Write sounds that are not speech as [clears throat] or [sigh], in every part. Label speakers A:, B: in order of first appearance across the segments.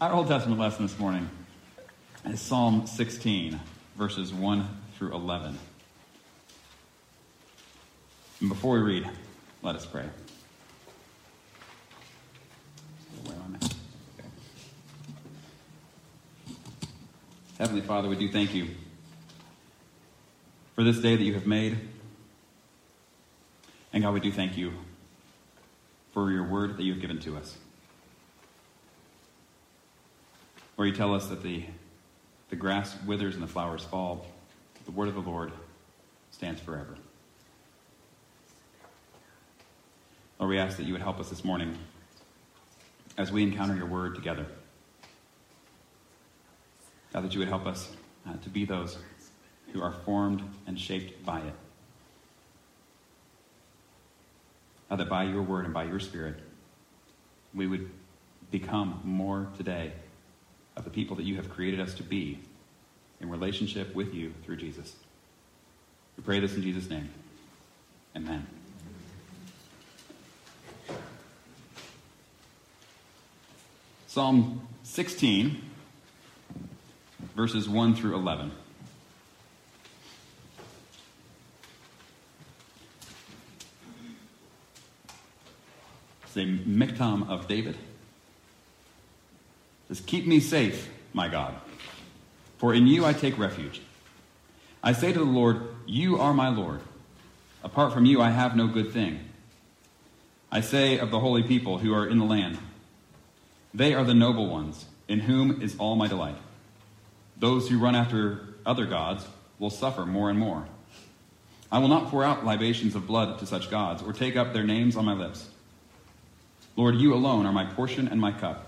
A: Our Old Testament lesson this morning is Psalm 16, verses 1 through 11. And before we read, let us pray. Heavenly Father, we do thank you for this day that you have made. And God, we do thank you for your word that you have given to us. Where you tell us that the, the grass withers and the flowers fall, the word of the Lord stands forever. Lord, we ask that you would help us this morning as we encounter your word together. God, that you would help us uh, to be those who are formed and shaped by it. God, that by your word and by your spirit, we would become more today of the people that you have created us to be in relationship with you through Jesus. We pray this in Jesus' name. Amen. Psalm 16, verses 1 through 11. It's a miktam of David. Says, Keep me safe, my God, for in you I take refuge. I say to the Lord, You are my Lord. Apart from you, I have no good thing. I say of the holy people who are in the land, They are the noble ones, in whom is all my delight. Those who run after other gods will suffer more and more. I will not pour out libations of blood to such gods, or take up their names on my lips. Lord, you alone are my portion and my cup.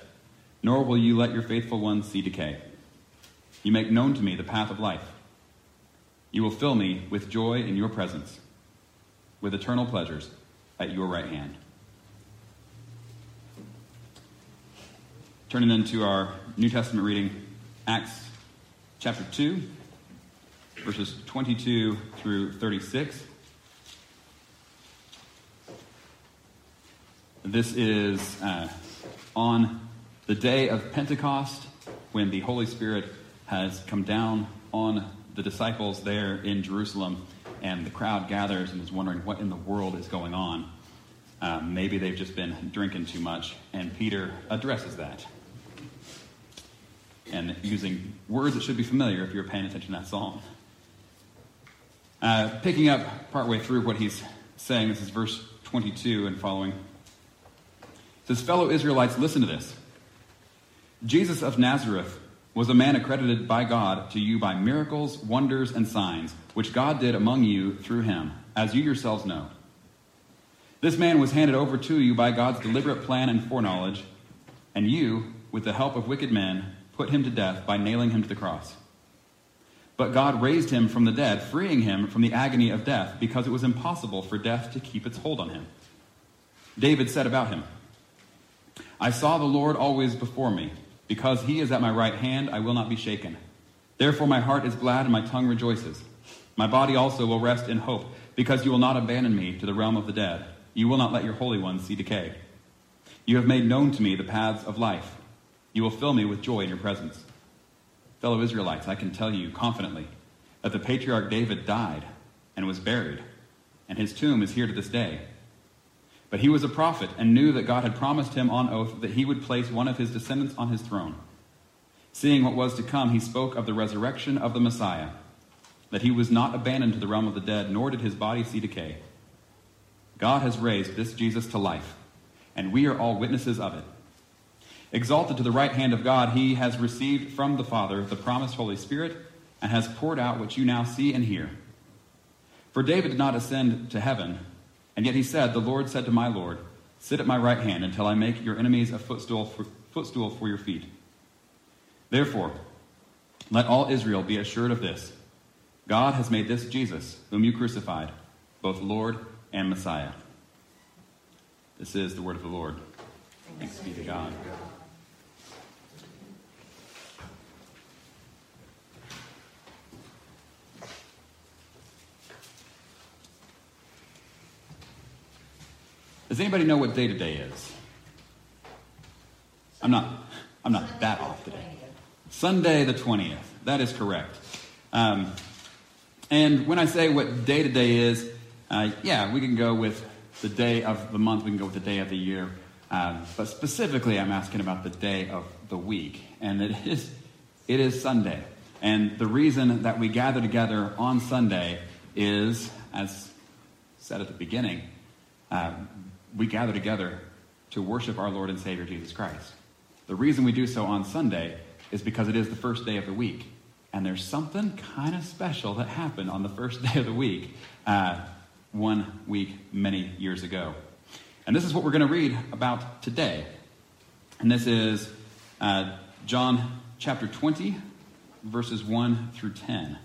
A: nor will you let your faithful ones see decay. You make known to me the path of life. You will fill me with joy in your presence, with eternal pleasures at your right hand. Turning then to our New Testament reading, Acts chapter 2, verses 22 through 36. This is uh, on the day of Pentecost when the Holy Spirit has come down on the disciples there in Jerusalem, and the crowd gathers and is wondering what in the world is going on. Um, maybe they've just been drinking too much, and Peter addresses that and using words that should be familiar if you're paying attention to that psalm. Uh, picking up partway through what he's saying, this is verse 22 and following. It says, Fellow Israelites, listen to this. Jesus of Nazareth was a man accredited by God to you by miracles, wonders, and signs, which God did among you through him, as you yourselves know. This man was handed over to you by God's deliberate plan and foreknowledge, and you, with the help of wicked men, put him to death by nailing him to the cross. But God raised him from the dead, freeing him from the agony of death, because it was impossible for death to keep its hold on him. David said about him, I saw the Lord always before me. Because he is at my right hand, I will not be shaken. Therefore, my heart is glad and my tongue rejoices. My body also will rest in hope, because you will not abandon me to the realm of the dead. You will not let your Holy One see decay. You have made known to me the paths of life. You will fill me with joy in your presence. Fellow Israelites, I can tell you confidently that the patriarch David died and was buried, and his tomb is here to this day. But he was a prophet and knew that God had promised him on oath that he would place one of his descendants on his throne. Seeing what was to come, he spoke of the resurrection of the Messiah, that he was not abandoned to the realm of the dead, nor did his body see decay. God has raised this Jesus to life, and we are all witnesses of it. Exalted to the right hand of God, he has received from the Father the promised Holy Spirit and has poured out what you now see and hear. For David did not ascend to heaven, and yet he said, The Lord said to my Lord, Sit at my right hand until I make your enemies a footstool for, footstool for your feet. Therefore, let all Israel be assured of this God has made this Jesus, whom you crucified, both Lord and Messiah. This is the word of the Lord. Thanks be to God. Does anybody know what day today is? I'm not. I'm not that off today. Sunday the twentieth. That is correct. Um, and when I say what day today is, uh, yeah, we can go with the day of the month. We can go with the day of the year. Um, but specifically, I'm asking about the day of the week, and it [laughs] is it is Sunday. And the reason that we gather together on Sunday is, as said at the beginning, um, we gather together to worship our Lord and Savior Jesus Christ. The reason we do so on Sunday is because it is the first day of the week. And there's something kind of special that happened on the first day of the week, uh, one week many years ago. And this is what we're going to read about today. And this is uh, John chapter 20, verses 1 through 10.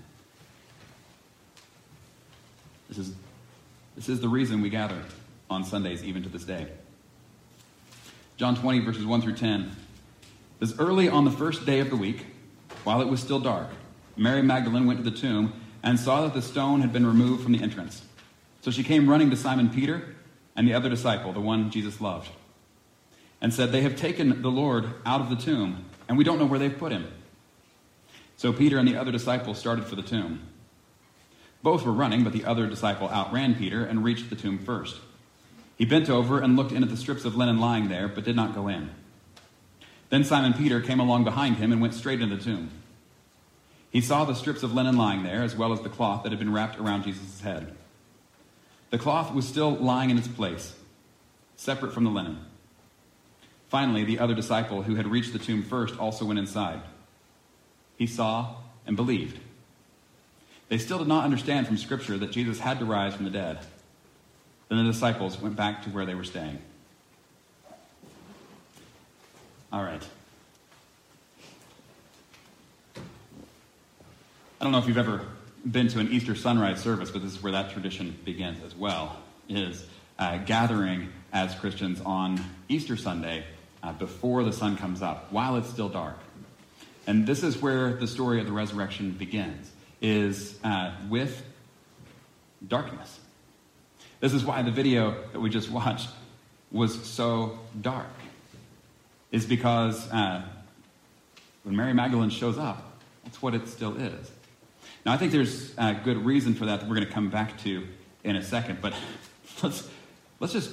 A: This is, this is the reason we gather on Sundays, even to this day. John 20, verses 1 through 10. As early on the first day of the week, while it was still dark, Mary Magdalene went to the tomb and saw that the stone had been removed from the entrance. So she came running to Simon Peter and the other disciple, the one Jesus loved, and said, They have taken the Lord out of the tomb, and we don't know where they've put him. So Peter and the other disciple started for the tomb. Both were running, but the other disciple outran Peter and reached the tomb first. He bent over and looked in at the strips of linen lying there, but did not go in. Then Simon Peter came along behind him and went straight into the tomb. He saw the strips of linen lying there, as well as the cloth that had been wrapped around Jesus' head. The cloth was still lying in its place, separate from the linen. Finally, the other disciple who had reached the tomb first also went inside. He saw and believed. They still did not understand from Scripture that Jesus had to rise from the dead. Then the disciples went back to where they were staying. All right. I don't know if you've ever been to an Easter sunrise service, but this is where that tradition begins as well, is uh, gathering as Christians on Easter Sunday uh, before the sun comes up, while it's still dark. And this is where the story of the resurrection begins, is uh, with darkness. This is why the video that we just watched was so dark. Is because uh, when Mary Magdalene shows up, that's what it still is. Now, I think there's a good reason for that that we're going to come back to in a second, but [laughs] let's, let's just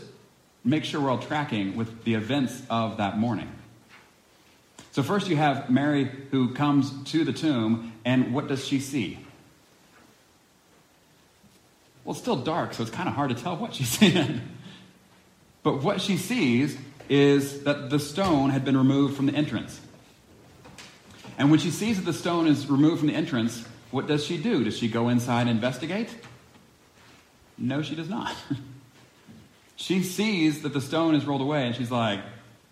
A: make sure we're all tracking with the events of that morning. So, first you have Mary who comes to the tomb, and what does she see? Well, it's still dark, so it's kind of hard to tell what she's [laughs] seeing. But what she sees is that the stone had been removed from the entrance. And when she sees that the stone is removed from the entrance, what does she do? Does she go inside and investigate? No, she does not. [laughs] she sees that the stone is rolled away and she's like,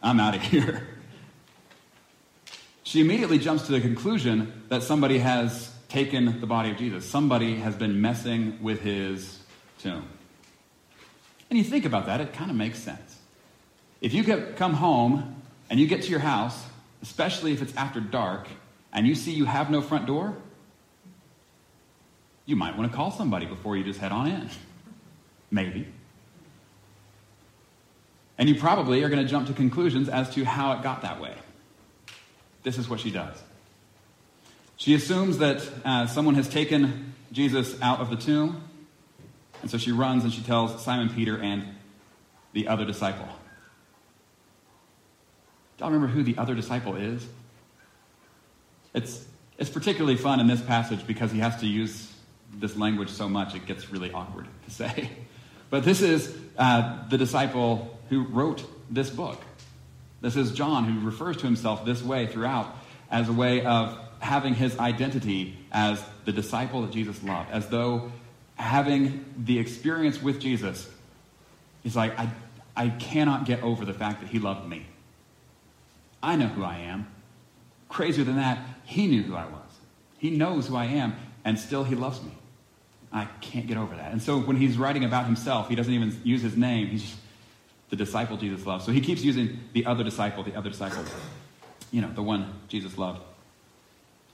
A: I'm out of [laughs] here. She immediately jumps to the conclusion that somebody has taken the body of Jesus. Somebody has been messing with his tomb. And you think about that, it kind of makes sense. If you come home and you get to your house, especially if it's after dark, and you see you have no front door, you might want to call somebody before you just head on in. Maybe. And you probably are going to jump to conclusions as to how it got that way. This is what she does. She assumes that uh, someone has taken Jesus out of the tomb, and so she runs and she tells Simon Peter and the other disciple. Y'all remember who the other disciple is? It's, it's particularly fun in this passage because he has to use this language so much it gets really awkward to say. [laughs] But this is uh, the disciple who wrote this book. This is John who refers to himself this way throughout as a way of having his identity as the disciple that Jesus loved, as though having the experience with Jesus, he's like, I, I cannot get over the fact that he loved me. I know who I am. crazier than that, he knew who I was. He knows who I am, and still he loves me. I can't get over that. And so when he's writing about himself, he doesn't even use his name. He's just the disciple Jesus loved. So he keeps using the other disciple, the other disciple, you know, the one Jesus loved.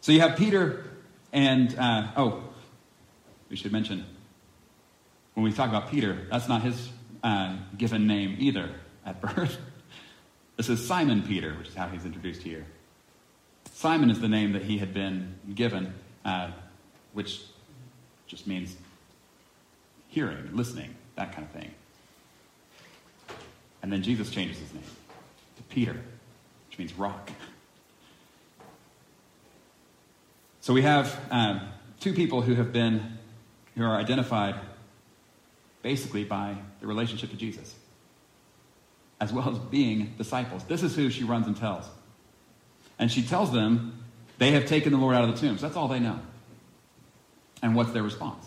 A: So you have Peter and, uh, oh, we should mention, when we talk about Peter, that's not his uh, given name either at [laughs] birth. This is Simon Peter, which is how he's introduced here. Simon is the name that he had been given, uh, which just means hearing, listening, that kind of thing. And then Jesus changes his name to Peter, which means rock. [laughs] So we have um, two people who have been, who are identified basically by the relationship to Jesus, as well as being disciples. This is who she runs and tells. And she tells them they have taken the Lord out of the tombs. That's all they know. And what's their response?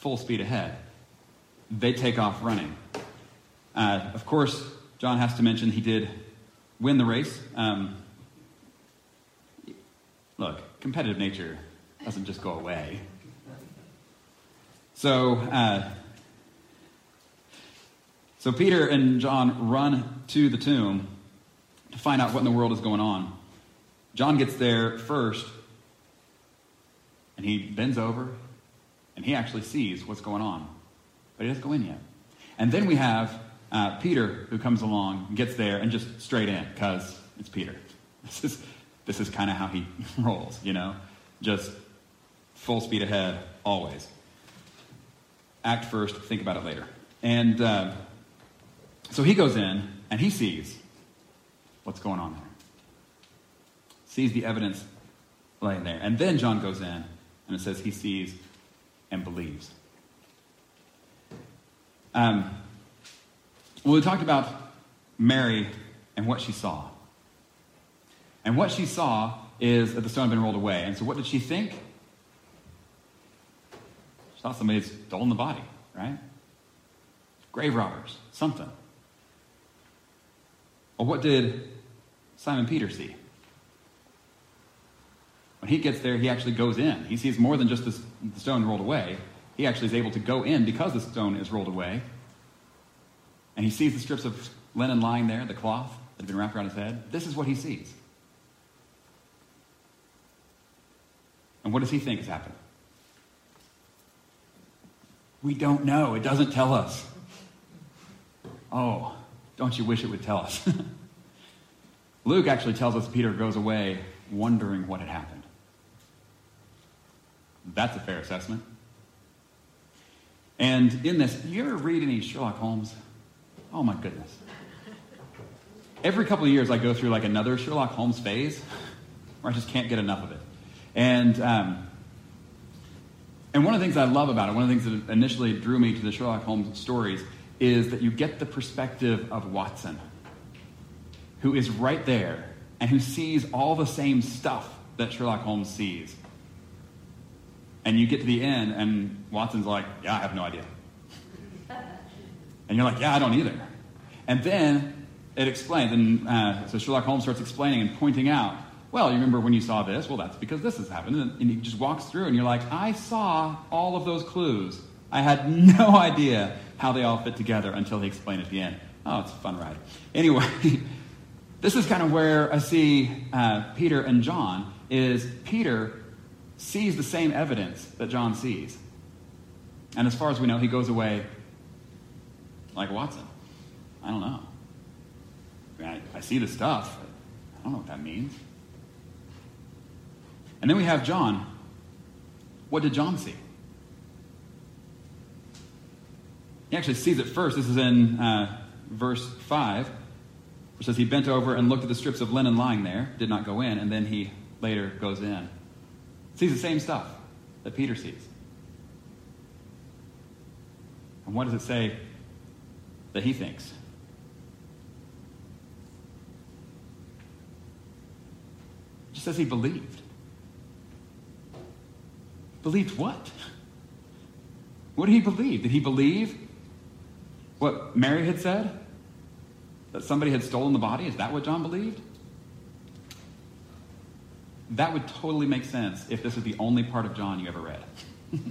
A: Full speed ahead. They take off running. Uh, of course, John has to mention he did win the race. Um, look, competitive nature doesn't just go away. So, uh, so Peter and John run to the tomb to find out what in the world is going on. John gets there first, and he bends over, and he actually sees what's going on, but he doesn't go in yet. And then we have uh, Peter who comes along, gets there, and just straight in because it's Peter. [laughs] This is this is kind of how he [laughs] rolls, you know, just full speed ahead always. Act first, think about it later. And uh, so he goes in and he sees what's going on there, sees the evidence laying there. And then John goes in and it says he sees and believes. Um, well, we talked about Mary and what she saw. And what she saw is that the stone had been rolled away. And so what did she think? She thought somebody had stolen the body, right? Grave robbers, something. Well, what did Simon Peter see? When he gets there, he actually goes in. He sees more than just this, the stone rolled away. He actually is able to go in because the stone is rolled away. And he sees the strips of linen lying there, the cloth that had been wrapped around his head. This is what he sees. And what does he think has happened? We don't know. It doesn't tell us. Oh, don't you wish it would tell us? [laughs] Luke actually tells us Peter goes away wondering what had happened. That's a fair assessment. And in this, you ever read any Sherlock Holmes? Oh my goodness. Every couple of years, I go through like another Sherlock Holmes phase where I just can't get enough of it. And, um, and one of the things I love about it, one of the things that initially drew me to the Sherlock Holmes stories, is that you get the perspective of Watson, who is right there and who sees all the same stuff that Sherlock Holmes sees. And you get to the end, and Watson's like, Yeah, I have no idea. And you're like, Yeah, I don't either. And then it explains, and uh, so Sherlock Holmes starts explaining and pointing out, Well, you remember when you saw this? Well, that's because this has happened. And he just walks through, and you're like, I saw all of those clues. I had [laughs] no idea how they all fit together until he explained at the end. Oh, it's a fun ride. Anyway, [laughs] this is kind of where I see uh, Peter and John. Is Peter sees the same evidence that John sees, and as far as we know, he goes away like Watson. I don't know. I, I see the stuff. I don't know what that means. And then we have John. What did John see? He actually sees it first. This is in uh, verse 5, which says, He bent over and looked at the strips of linen lying there, did not go in, and then he later goes in. Sees the same stuff that Peter sees. And what does it say that he thinks? It just says he believed. Believed what? What did he believe? Did he believe what Mary had said? That somebody had stolen the body? Is that what John believed? That would totally make sense if this is the only part of John you ever read. [laughs]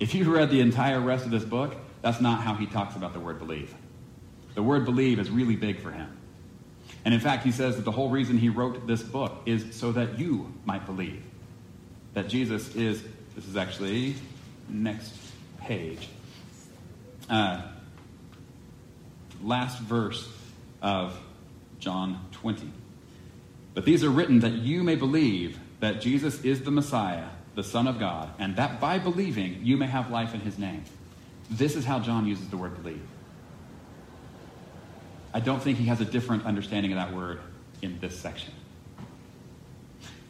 A: if you read the entire rest of this book, that's not how he talks about the word believe. The word believe is really big for him. And in fact, he says that the whole reason he wrote this book is so that you might believe that Jesus is, this is actually next page. Uh, last verse of John 20. But these are written that you may believe that Jesus is the Messiah, the Son of God, and that by believing you may have life in his name. This is how John uses the word believe. I don't think he has a different understanding of that word in this section.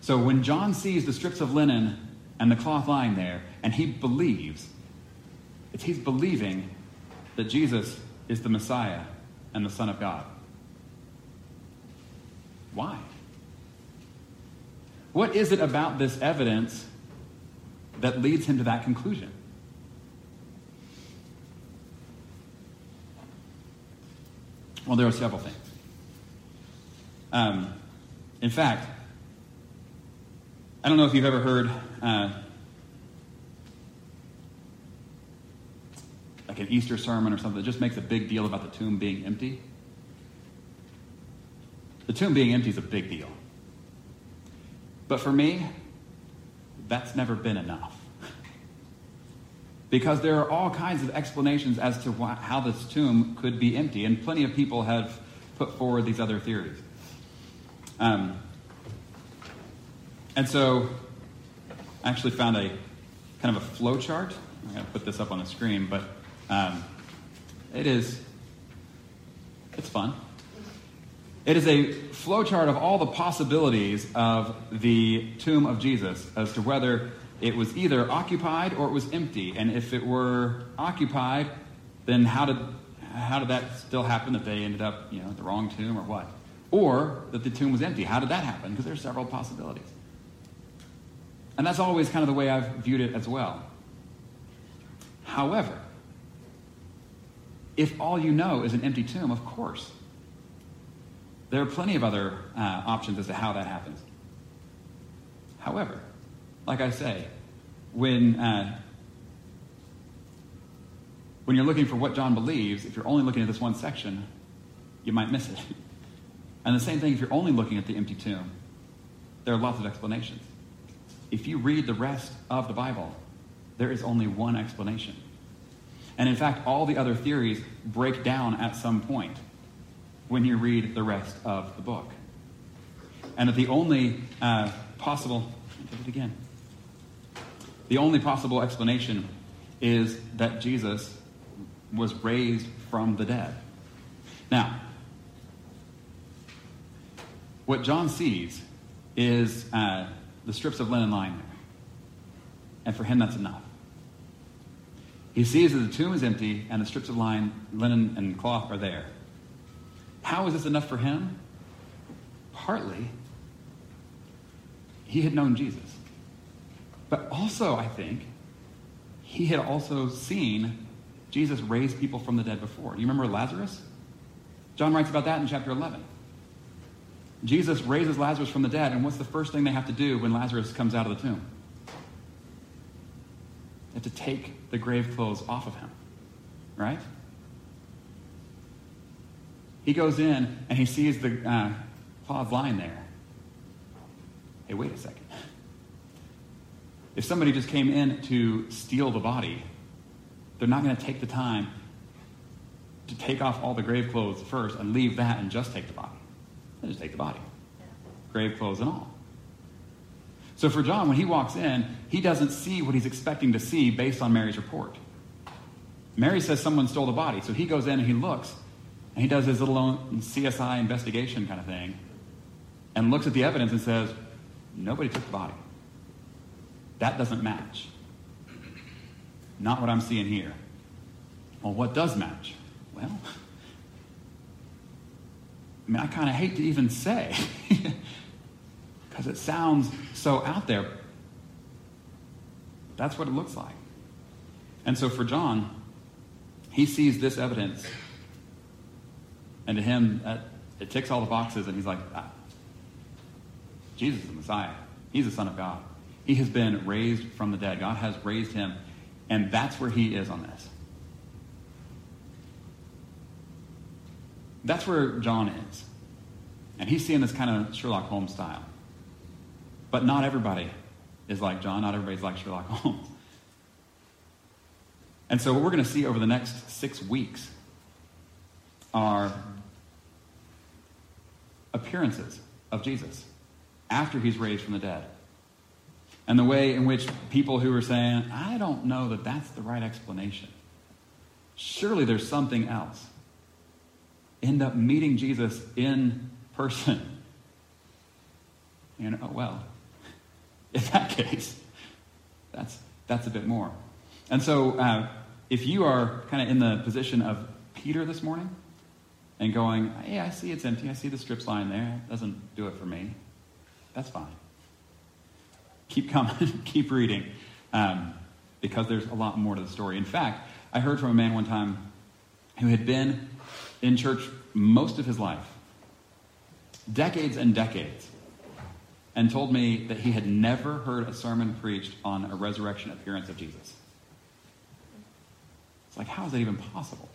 A: So when John sees the strips of linen and the cloth lying there, and he believes, it's he's believing that Jesus is the Messiah and the Son of God. Why? What is it about this evidence that leads him to that conclusion? Well, there are several things. Um, in fact, I don't know if you've ever heard uh, like an Easter sermon or something that just makes a big deal about the tomb being empty. The tomb being empty is a big deal. But for me, that's never been enough. because there are all kinds of explanations as to how this tomb could be empty, and plenty of people have put forward these other theories. Um, and so I actually found a kind of a flow chart. I'm going to put this up on the screen, but um, it is, it's fun. It is a flowchart of all the possibilities of the tomb of Jesus as to whether it was either occupied or it was empty. And if it were occupied, then how did, how did that still happen that they ended up, you know, at the wrong tomb or what? Or that the tomb was empty. How did that happen? Because there are several possibilities. And that's always kind of the way I've viewed it as well. However, if all you know is an empty tomb, of course, there are plenty of other uh, options as to how that happens. However, like I say, when, uh, when you're looking for what John believes, if you're only looking at this one section, you might miss it. [laughs] And the same thing if you're only looking at the empty tomb, there are lots of explanations. If you read the rest of the Bible, there is only one explanation. And in fact, all the other theories break down at some point when you read the rest of the book. And that the only uh, possible, did it again. The only possible explanation is that Jesus was raised from the dead. Now, what John sees is uh, the strips of linen lying there. And for him, that's enough. He sees that the tomb is empty and the strips of line, linen and cloth are there. How is this enough for him? Partly, he had known Jesus. But also, I think, he had also seen Jesus raise people from the dead before. Do you remember Lazarus? John writes about that in chapter 11. Jesus raises Lazarus from the dead, and what's the first thing they have to do when Lazarus comes out of the tomb? They have to take the grave clothes off of him, right? He goes in and he sees the uh, cloths lying there. Hey, wait a second. If somebody just came in to steal the body, they're not going to take the time to take off all the grave clothes first and leave that and just take the body. They just take the body, grave clothes and all. So for John, when he walks in, he doesn't see what he's expecting to see based on Mary's report. Mary says someone stole the body, so he goes in and he looks, and he does his little own CSI investigation kind of thing, and looks at the evidence and says, nobody took the body. That doesn't match. Not what I'm seeing here. Well, what does match? Well, I mean, I kind of hate to even say [laughs] because it sounds so out there. That's what it looks like. And so for John, he sees this evidence And to him, it ticks all the boxes, and he's like, ah, Jesus is the Messiah. He's the Son of God. He has been raised from the dead. God has raised him, and that's where he is on this. That's where John is. And he's seeing this kind of Sherlock Holmes style. But not everybody is like John. Not everybody's like Sherlock [laughs] Holmes. And so, what we're going to see over the next six weeks are appearances of Jesus after he's raised from the dead. And the way in which people who are saying, I don't know that that's the right explanation, surely there's something else, end up meeting Jesus in person. And, oh, well, [laughs] in that case, that's, that's a bit more. And so, uh, if you are kind of in the position of Peter this morning and going, hey, I see it's empty, I see the strips lying there, it doesn't do it for me, that's fine. Keep coming, [laughs] keep reading, um, because there's a lot more to the story. In fact, I heard from a man one time who had been in church most of his life, decades and decades, and told me that he had never heard a sermon preached on a resurrection appearance of Jesus. It's like, how is that even possible?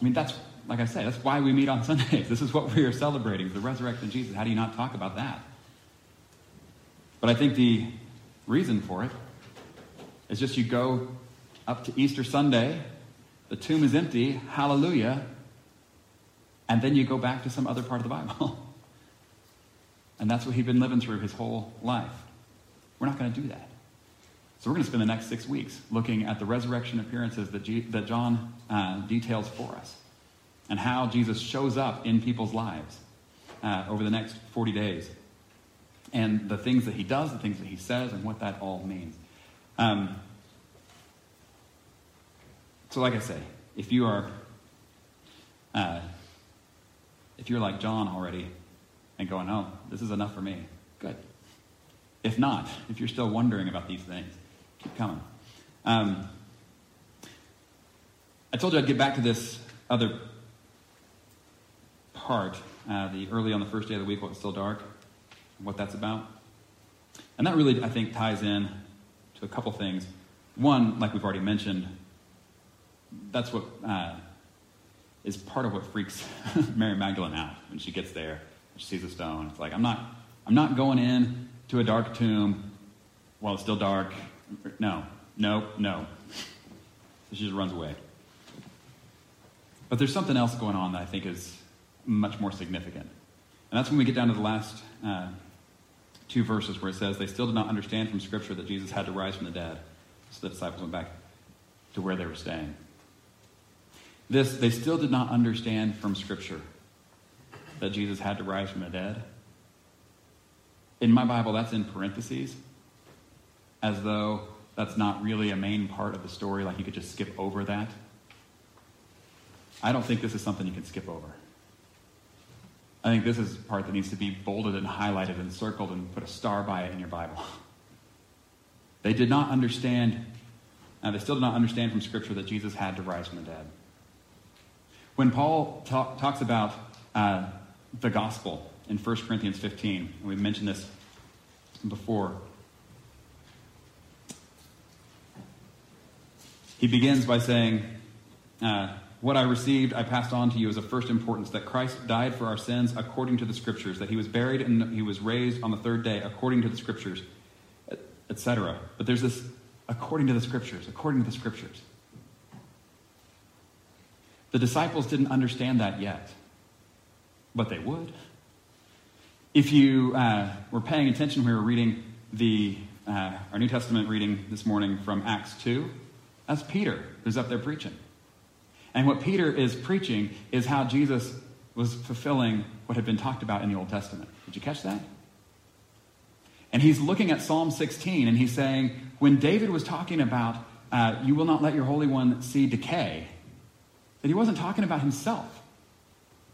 A: I mean, that's, like I say, that's why we meet on [laughs] Sundays. This is what we are celebrating, the resurrection of Jesus. How do you not talk about that? But I think the reason for it is just you go up to Easter Sunday, the tomb is empty, hallelujah, and then you go back to some other part of the Bible. [laughs] and that's what he'd been living through his whole life. We're not going to do that. So we're going to spend the next six weeks looking at the resurrection appearances that, G- that John uh, details for us and how Jesus shows up in people's lives uh, over the next 40 days and the things that he does, the things that he says, and what that all means. Um, so, like I say, if you are, uh, if you're like John already and going, "Oh, this is enough for me," good. If not, if you're still wondering about these things, keep coming. Um, I told you I'd get back to this other part, uh, the early on the first day of the week while it's still dark what that's about. And that really, I think, ties in to a couple things. One, like we've already mentioned, that's what uh, is part of what freaks [laughs] Mary Magdalene out when she gets there. She sees the stone. It's like I'm not, I'm not going in to a dark tomb while it's still dark. No, no, no. So she just runs away. But there's something else going on that I think is much more significant. And that's when we get down to the last uh, two verses where it says, They still did not understand from Scripture that Jesus had to rise from the dead. So the disciples went back to where they were staying. This, they still did not understand from Scripture that Jesus had to rise from the dead. In my Bible, that's in parentheses, as though that's not really a main part of the story, like you could just skip over that. I don't think this is something you can skip over. I think this is part that needs to be bolded and highlighted and circled and put a star by it in your Bible. [laughs] They did not understand, uh, they still did not understand from Scripture that Jesus had to rise from the dead. When Paul talk, talks about uh, the gospel in 1 Corinthians 15, and we've mentioned this before, he begins by saying, uh, what I received, I passed on to you as of first importance that Christ died for our sins according to the Scriptures, that he was buried and he was raised on the third day according to the Scriptures, etc. But there's this according to the Scriptures, according to the Scriptures. The disciples didn't understand that yet, but they would. If you uh, were paying attention, we were reading the, uh, our New Testament reading this morning from Acts 2. That's Peter who's up there preaching. And what Peter is preaching is how Jesus was fulfilling what had been talked about in the Old Testament. Did you catch that? And he's looking at Psalm 16 and he's saying, when David was talking about, uh, you will not let your Holy One see decay, that he wasn't talking about himself.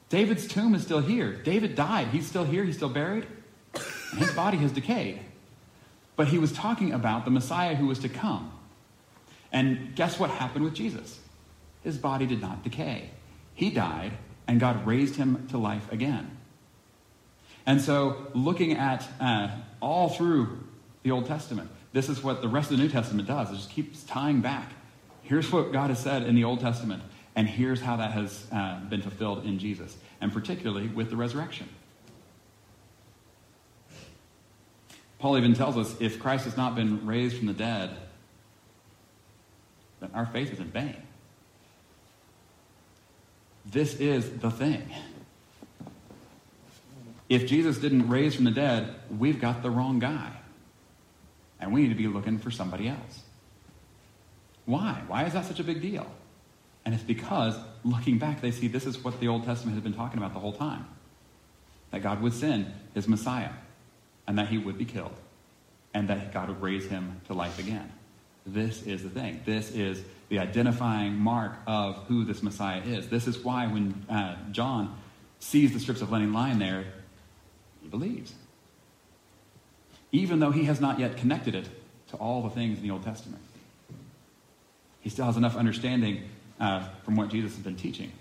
A: David's tomb is still here. David died. He's still here. He's still buried. And his body has decayed. But he was talking about the Messiah who was to come. And guess what happened with Jesus? his body did not decay. He died, and God raised him to life again. And so, looking at uh, all through the Old Testament, this is what the rest of the New Testament does. It just keeps tying back. Here's what God has said in the Old Testament, and here's how that has uh, been fulfilled in Jesus, and particularly with the resurrection. Paul even tells us if Christ has not been raised from the dead, then our faith is in vain. This is the thing. If Jesus didn't raise from the dead, we've got the wrong guy. And we need to be looking for somebody else. Why? Why is that such a big deal? And it's because, looking back, they see this is what the Old Testament has been talking about the whole time that God would send his Messiah, and that he would be killed, and that God would raise him to life again. This is the thing. This is the identifying mark of who this Messiah is. This is why when uh, John sees the strips of linen lying there, he believes. Even though he has not yet connected it to all the things in the Old Testament. He still has enough understanding uh, from what Jesus has been teaching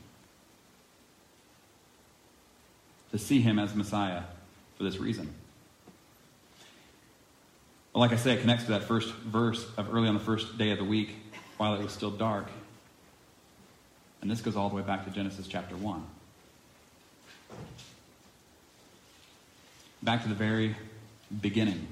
A: to see him as Messiah for this reason. Well, like I say, it connects to that first verse of early on the first day of the week while it was still dark. And this goes all the way back to Genesis chapter 1. Back to the very beginning.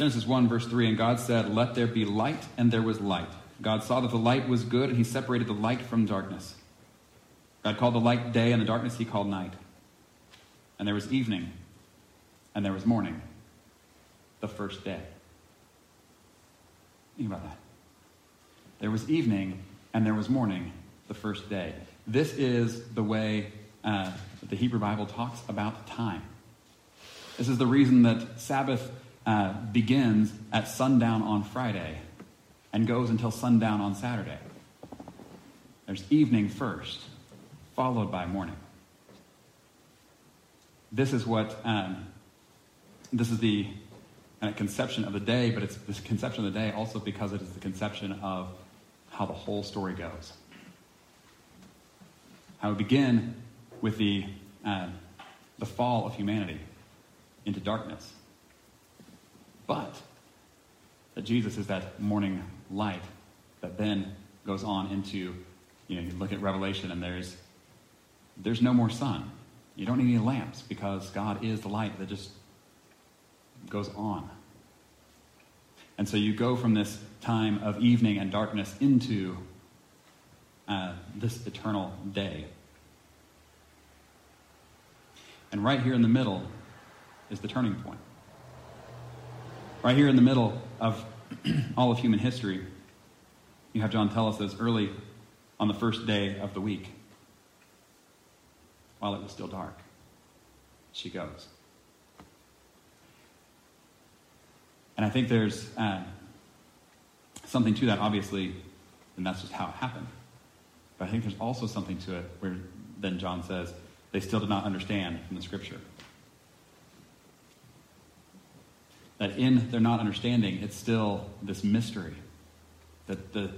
A: Genesis 1, verse 3 And God said, Let there be light, and there was light. God saw that the light was good, and he separated the light from darkness. God called the light day, and the darkness he called night. And there was evening, and there was morning, the first day. Think about that. There was evening, and there was morning, the first day. This is the way uh, the Hebrew Bible talks about time. This is the reason that Sabbath uh, begins at sundown on Friday and goes until sundown on Saturday. There's evening first, followed by morning. This is what um, this is the uh, conception of the day, but it's the conception of the day also because it is the conception of how the whole story goes. How we begin with the uh, the fall of humanity into darkness but that Jesus is that morning light that then goes on into, you know, you look at Revelation and there's there's no more sun. You don't need any lamps because God is the light that just goes on. And so you go from this time of evening and darkness into uh, this eternal day. And right here in the middle is the turning point. Right here in the middle of all of human history, you have John tell us this early on the first day of the week, while it was still dark. She goes. And I think there's uh, something to that, obviously, and that's just how it happened. But I think there's also something to it where then John says they still did not understand from the scripture. That in their not understanding, it's still this mystery. That the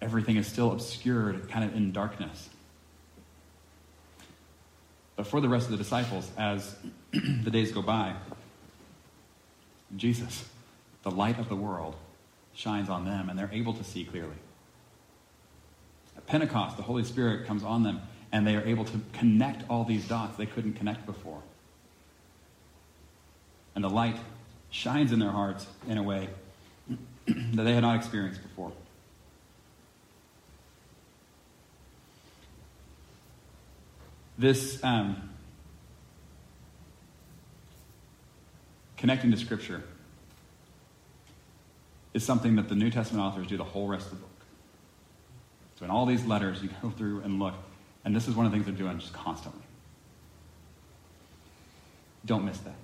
A: everything is still obscured, kind of in darkness. But for the rest of the disciples, as [clears throat] the days go by, Jesus, the light of the world, shines on them and they're able to see clearly. At Pentecost, the Holy Spirit comes on them and they are able to connect all these dots they couldn't connect before and the light shines in their hearts in a way [clears throat] that they had not experienced before. This um, connecting to Scripture is something that the New Testament authors do the whole rest of the book. So in all these letters, you [laughs] go through and look, and this is one of the things they're doing just constantly. Don't miss that.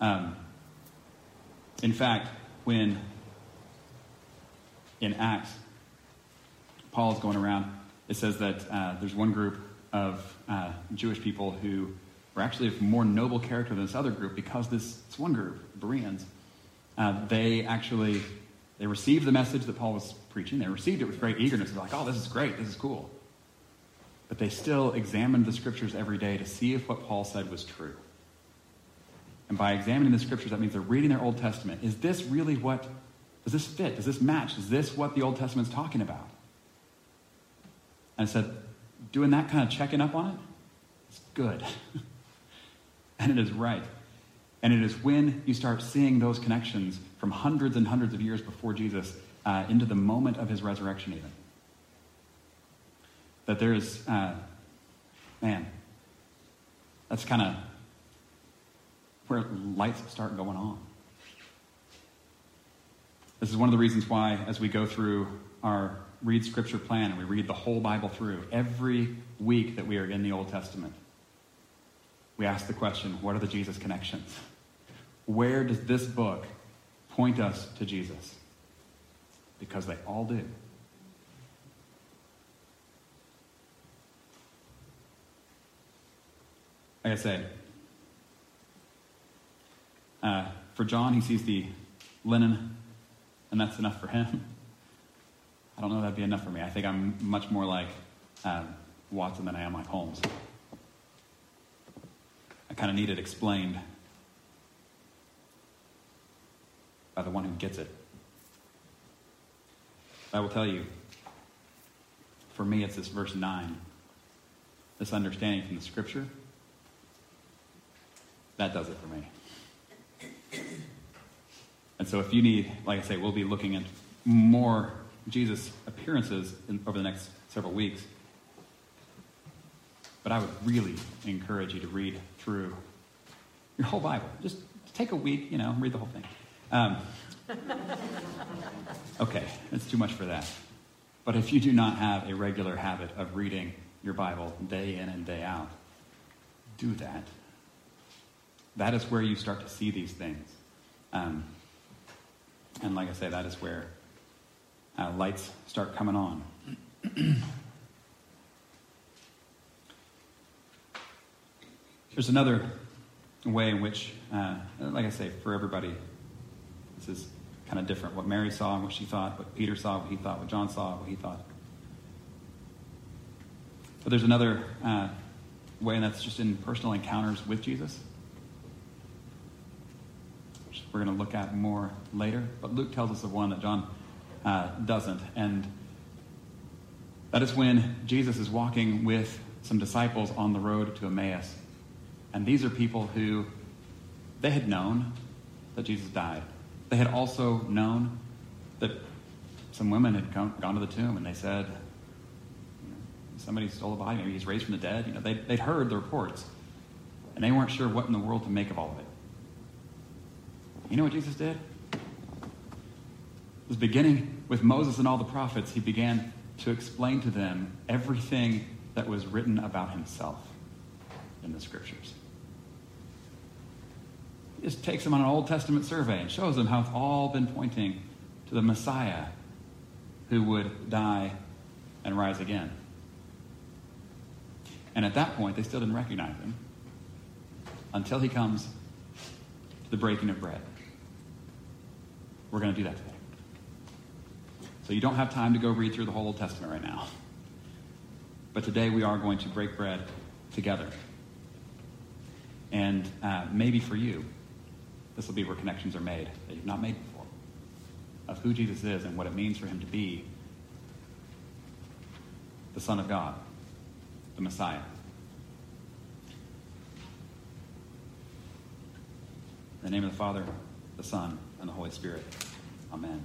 A: Um, in fact, when in Acts, Paul is going around, it says that uh, there's one group of uh, Jewish people who were actually of more noble character than this other group because this, this one group, Bereans, uh, they actually they received the message that Paul was preaching. They received it with great eagerness. They're like, oh, this is great. This is cool. But they still examined the scriptures every day to see if what Paul said was true. And by examining the scriptures, that means they're reading their Old Testament. Is this really what, does this fit? Does this match? Is this what the Old Testament's talking about? And I said, doing that kind of checking up on it, it's good. [laughs] and it is right. And it is when you start seeing those connections from hundreds and hundreds of years before Jesus uh, into the moment of his resurrection, even. That there is, uh, man, that's kind of where lights start going on. This is one of the reasons why, as we go through our read scripture plan and we read the whole Bible through, every week that we are in the Old Testament, we ask the question what are the Jesus connections? Where does this book point us to Jesus? Because they all do. Like I say, uh, for John, he sees the linen, and that's enough for him. I don't know that'd be enough for me. I think I'm much more like uh, Watson than I am like Holmes. I kind of need it explained by the one who gets it. I will tell you, for me, it's this verse 9, this understanding from the scripture. That does it for me. And so, if you need, like I say, we'll be looking at more Jesus appearances in, over the next several weeks. But I would really encourage you to read through your whole Bible. Just take a week, you know, read the whole thing. Um, [laughs] okay, that's too much for that. But if you do not have a regular habit of reading your Bible day in and day out, do that. That is where you start to see these things. Um, and like I say, that is where uh, lights start coming on. [clears throat] There's another way in which, uh, like I say, for everybody, this is kind of different. What Mary saw and what she thought, what Peter saw, what he thought, what John saw, what he thought. But there's another uh, way, and that's just in personal encounters with Jesus, we're going to look at more later. But Luke tells us of one that John uh, doesn't. And that is when Jesus is walking with some disciples on the road to Emmaus. And these are people who they had known that Jesus died. They had also known that some women had come, gone to the tomb and they said, somebody stole a body, maybe he's raised from the dead. You know, they, they'd heard the reports. And they weren't sure what in the world to make of all of it. You know what Jesus did? It was beginning with Moses and all the prophets. He began to explain to them everything that was written about himself in the scriptures. He just takes them on an Old Testament survey and shows them how it's all been pointing to the Messiah who would die and rise again. And at that point, they still didn't recognize him until he comes to the breaking of bread. We're going to do that today. So you don't have time to go read through the whole Old Testament right now. But today we are going to break bread together. And uh, maybe for you, this will be where connections are made that you've not made before of who Jesus is and what it means for him to be the Son of God, the Messiah. In the name of the Father, the Son, and the Holy Spirit. Amen.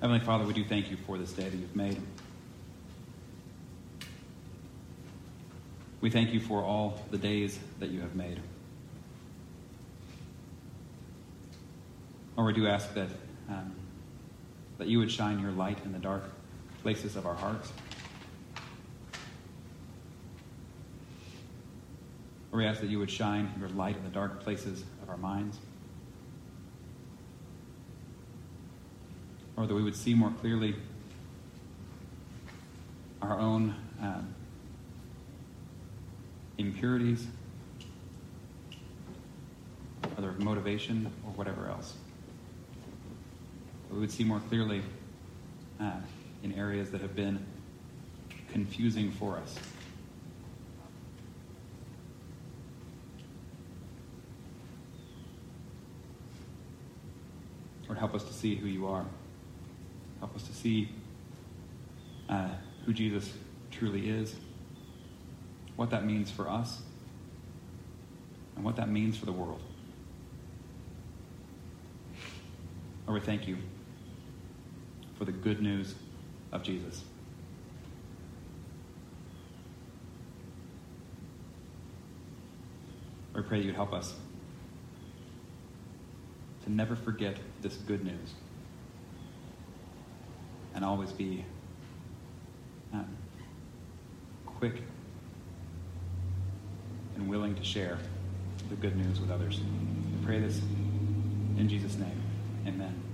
A: Heavenly Father, we do thank you for this day that you've made. We thank you for all the days that you have made. Lord, we do ask that, um, that you would shine your light in the dark places of our hearts. Lord, we ask that you would shine your light in the dark places of our minds. or that we would see more clearly our own um, impurities, other motivation, or whatever else. we would see more clearly uh, in areas that have been confusing for us. Lord, help us to see who you are. Help us to see uh, who Jesus truly is, what that means for us, and what that means for the world. Lord, we thank you for the good news of Jesus. We pray you'd help us to never forget this good news and always be quick and willing to share the good news with others. We pray this in Jesus' name. Amen.